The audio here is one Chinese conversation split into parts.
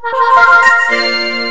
哈。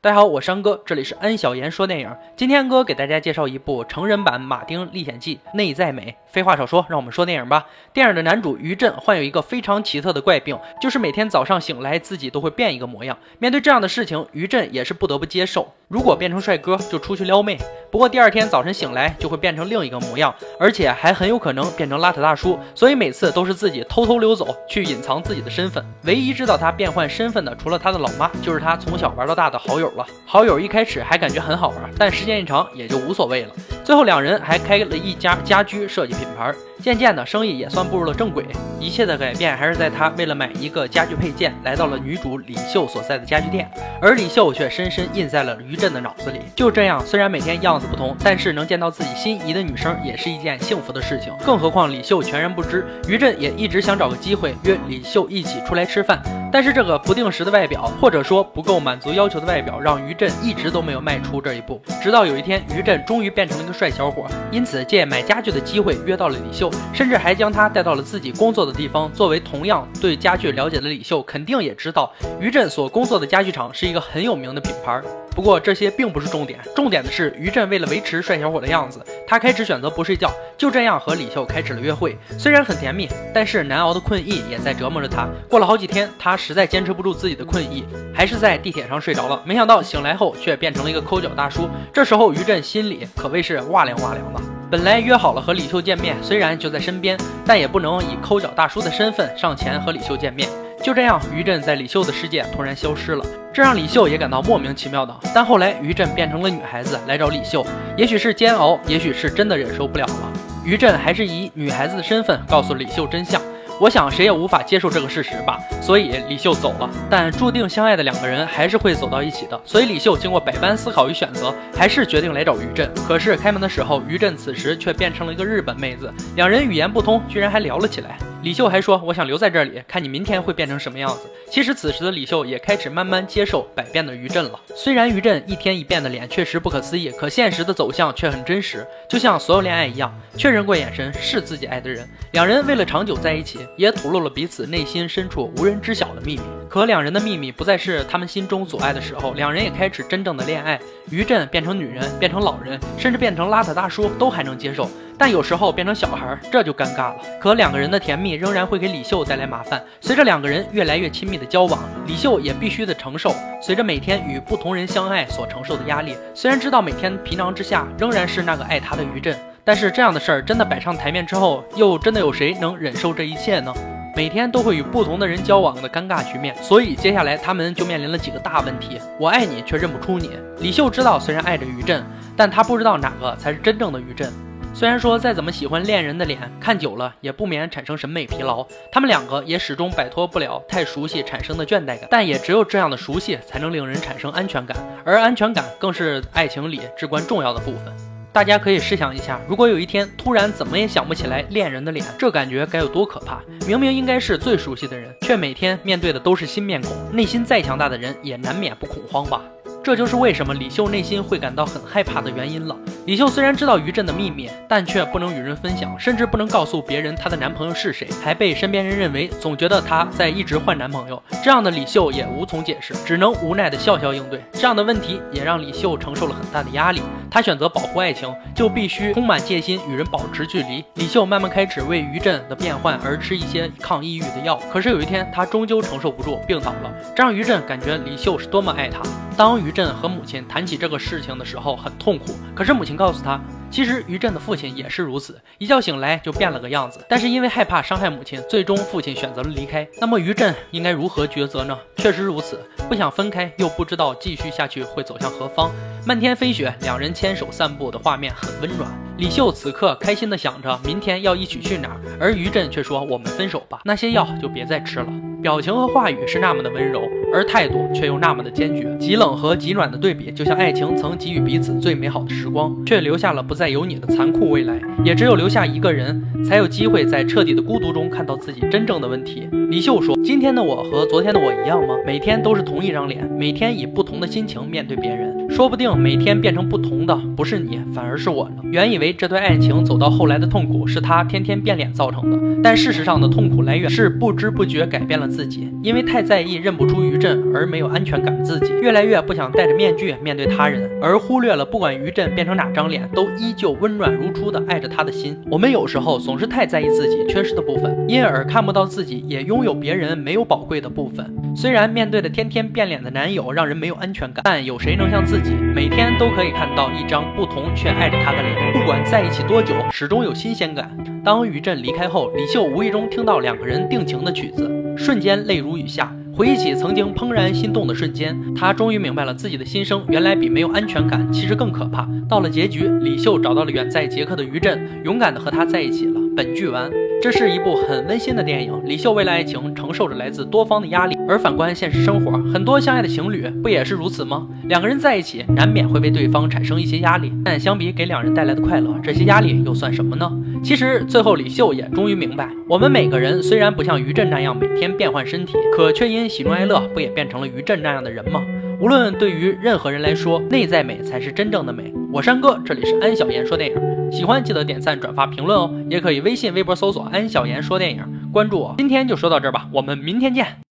大家好，我山哥，这里是安小言说电影。今天哥给大家介绍一部成人版《马丁历险记》，内在美。废话少说，让我们说电影吧。电影的男主于震患有一个非常奇特的怪病，就是每天早上醒来自己都会变一个模样。面对这样的事情，于震也是不得不接受。如果变成帅哥，就出去撩妹；不过第二天早晨醒来就会变成另一个模样，而且还很有可能变成邋遢大叔。所以每次都是自己偷偷溜走去隐藏自己的身份。唯一知道他变换身份的，除了他的老妈，就是他从小玩到大的好友了。好友一开始还感觉很好玩，但时间一长也就无所谓了。最后两人还开了一家家居设计品牌。渐渐的，生意也算步入了正轨。一切的改变还是在他为了买一个家具配件，来到了女主李秀所在的家具店，而李秀却深深印在了于震的脑子里。就这样，虽然每天样子不同，但是能见到自己心仪的女生也是一件幸福的事情。更何况李秀全然不知，于震也一直想找个机会约李秀一起出来吃饭。但是这个不定时的外表，或者说不够满足要求的外表，让于震一直都没有迈出这一步。直到有一天，于震终于变成了一个帅小伙，因此借买家具的机会约到了李秀，甚至还将他带到了自己工作的地方。作为同样对家具了解的李秀，肯定也知道于震所工作的家具厂是一个很有名的品牌。不过这些并不是重点，重点的是于震为了维持帅小伙的样子，他开始选择不睡觉，就这样和李秀开始了约会。虽然很甜蜜，但是难熬的困意也在折磨着他。过了好几天，他实在坚持不住自己的困意，还是在地铁上睡着了。没想到醒来后却变成了一个抠脚大叔。这时候于震心里可谓是哇凉哇凉的。本来约好了和李秀见面，虽然就在身边，但也不能以抠脚大叔的身份上前和李秀见面。就这样，于震在李秀的世界突然消失了，这让李秀也感到莫名其妙的。但后来，于震变成了女孩子来找李秀，也许是煎熬，也许是真的忍受不了了。于震还是以女孩子的身份告诉李秀真相。我想谁也无法接受这个事实吧，所以李秀走了。但注定相爱的两个人还是会走到一起的。所以李秀经过百般思考与选择，还是决定来找于震。可是开门的时候，于震此时却变成了一个日本妹子，两人语言不通，居然还聊了起来。李秀还说：“我想留在这里，看你明天会变成什么样子。”其实此时的李秀也开始慢慢接受百变的余震了。虽然余震一天一变的脸确实不可思议，可现实的走向却很真实。就像所有恋爱一样，确认过眼神是自己爱的人，两人为了长久在一起，也吐露了彼此内心深处无人知晓的秘密。可两人的秘密不再是他们心中所爱的时候，两人也开始真正的恋爱。余震变成女人，变成老人，甚至变成邋遢大叔，都还能接受。但有时候变成小孩，这就尴尬了。可两个人的甜蜜仍然会给李秀带来麻烦。随着两个人越来越亲密的交往，李秀也必须得承受随着每天与不同人相爱所承受的压力。虽然知道每天皮囊之下仍然是那个爱他的余震，但是这样的事儿真的摆上台面之后，又真的有谁能忍受这一切呢？每天都会与不同的人交往的尴尬局面，所以接下来他们就面临了几个大问题。我爱你却认不出你。李秀知道，虽然爱着于震，但他不知道哪个才是真正的于震。虽然说再怎么喜欢恋人的脸，看久了也不免产生审美疲劳。他们两个也始终摆脱不了太熟悉产生的倦怠感，但也只有这样的熟悉，才能令人产生安全感，而安全感更是爱情里至关重要的部分。大家可以试想一下，如果有一天突然怎么也想不起来恋人的脸，这感觉该有多可怕？明明应该是最熟悉的人，却每天面对的都是新面孔，内心再强大的人也难免不恐慌吧。这就是为什么李秀内心会感到很害怕的原因了。李秀虽然知道于震的秘密，但却不能与人分享，甚至不能告诉别人她的男朋友是谁，还被身边人认为总觉得她在一直换男朋友。这样的李秀也无从解释，只能无奈的笑笑应对。这样的问题也让李秀承受了很大的压力。他选择保护爱情，就必须充满戒心，与人保持距离。李秀慢慢开始为于震的变换而吃一些抗抑郁的药。可是有一天，他终究承受不住，病倒了。这让于震感觉李秀是多么爱他。当于震和母亲谈起这个事情的时候，很痛苦。可是母亲告诉他，其实于震的父亲也是如此，一觉醒来就变了个样子。但是因为害怕伤害母亲，最终父亲选择了离开。那么于震应该如何抉择呢？确实如此，不想分开，又不知道继续下去会走向何方。漫天飞雪，两人牵手散步的画面很温暖。李秀此刻开心的想着明天要一起去哪儿，而于震却说：“我们分手吧，那些药就别再吃了。”表情和话语是那么的温柔，而态度却又那么的坚决。极冷和极暖的对比，就像爱情曾给予彼此最美好的时光，却留下了不再有你的残酷未来。也只有留下一个人，才有机会在彻底的孤独中看到自己真正的问题。李秀说：“今天的我和昨天的我一样吗？每天都是同一张脸，每天以不同的心情面对别人，说不定每天变成不同的不是你，反而是我呢。原以为这段爱情走到后来的痛苦是他天天变脸造成的，但事实上的痛苦来源是不知不觉改变了自己，因为太在意认不出于震而没有安全感，自己越来越不想戴着面具面对他人，而忽略了不管于震变成哪张脸，都依旧温暖如初的爱着他的心。我们有时候总是太在意自己缺失的部分，因而看不到自己也拥有别人没有宝贵的部分。虽然面对的天天变脸的男友让人没有安全感，但有谁能像自己每天都可以看到一张不同却爱着他的脸？不管在一起多久，始终有新鲜感。当于震离开后，李秀无意中听到两个人定情的曲子，瞬间泪如雨下。回忆起曾经怦然心动的瞬间，他终于明白了自己的心声，原来比没有安全感其实更可怕。到了结局，李秀找到了远在捷克的于震，勇敢的和他在一起了。本剧完。这是一部很温馨的电影。李秀为了爱情承受着来自多方的压力，而反观现实生活，很多相爱的情侣不也是如此吗？两个人在一起，难免会为对方产生一些压力，但相比给两人带来的快乐，这些压力又算什么呢？其实最后李秀也终于明白，我们每个人虽然不像于震那样每天变换身体，可却因喜怒哀乐，不也变成了于震那样的人吗？无论对于任何人来说，内在美才是真正的美。我山哥，这里是安小言说电影。喜欢记得点赞、转发、评论哦，也可以微信、微博搜索“安小言说电影”，关注我。今天就说到这儿吧，我们明天见。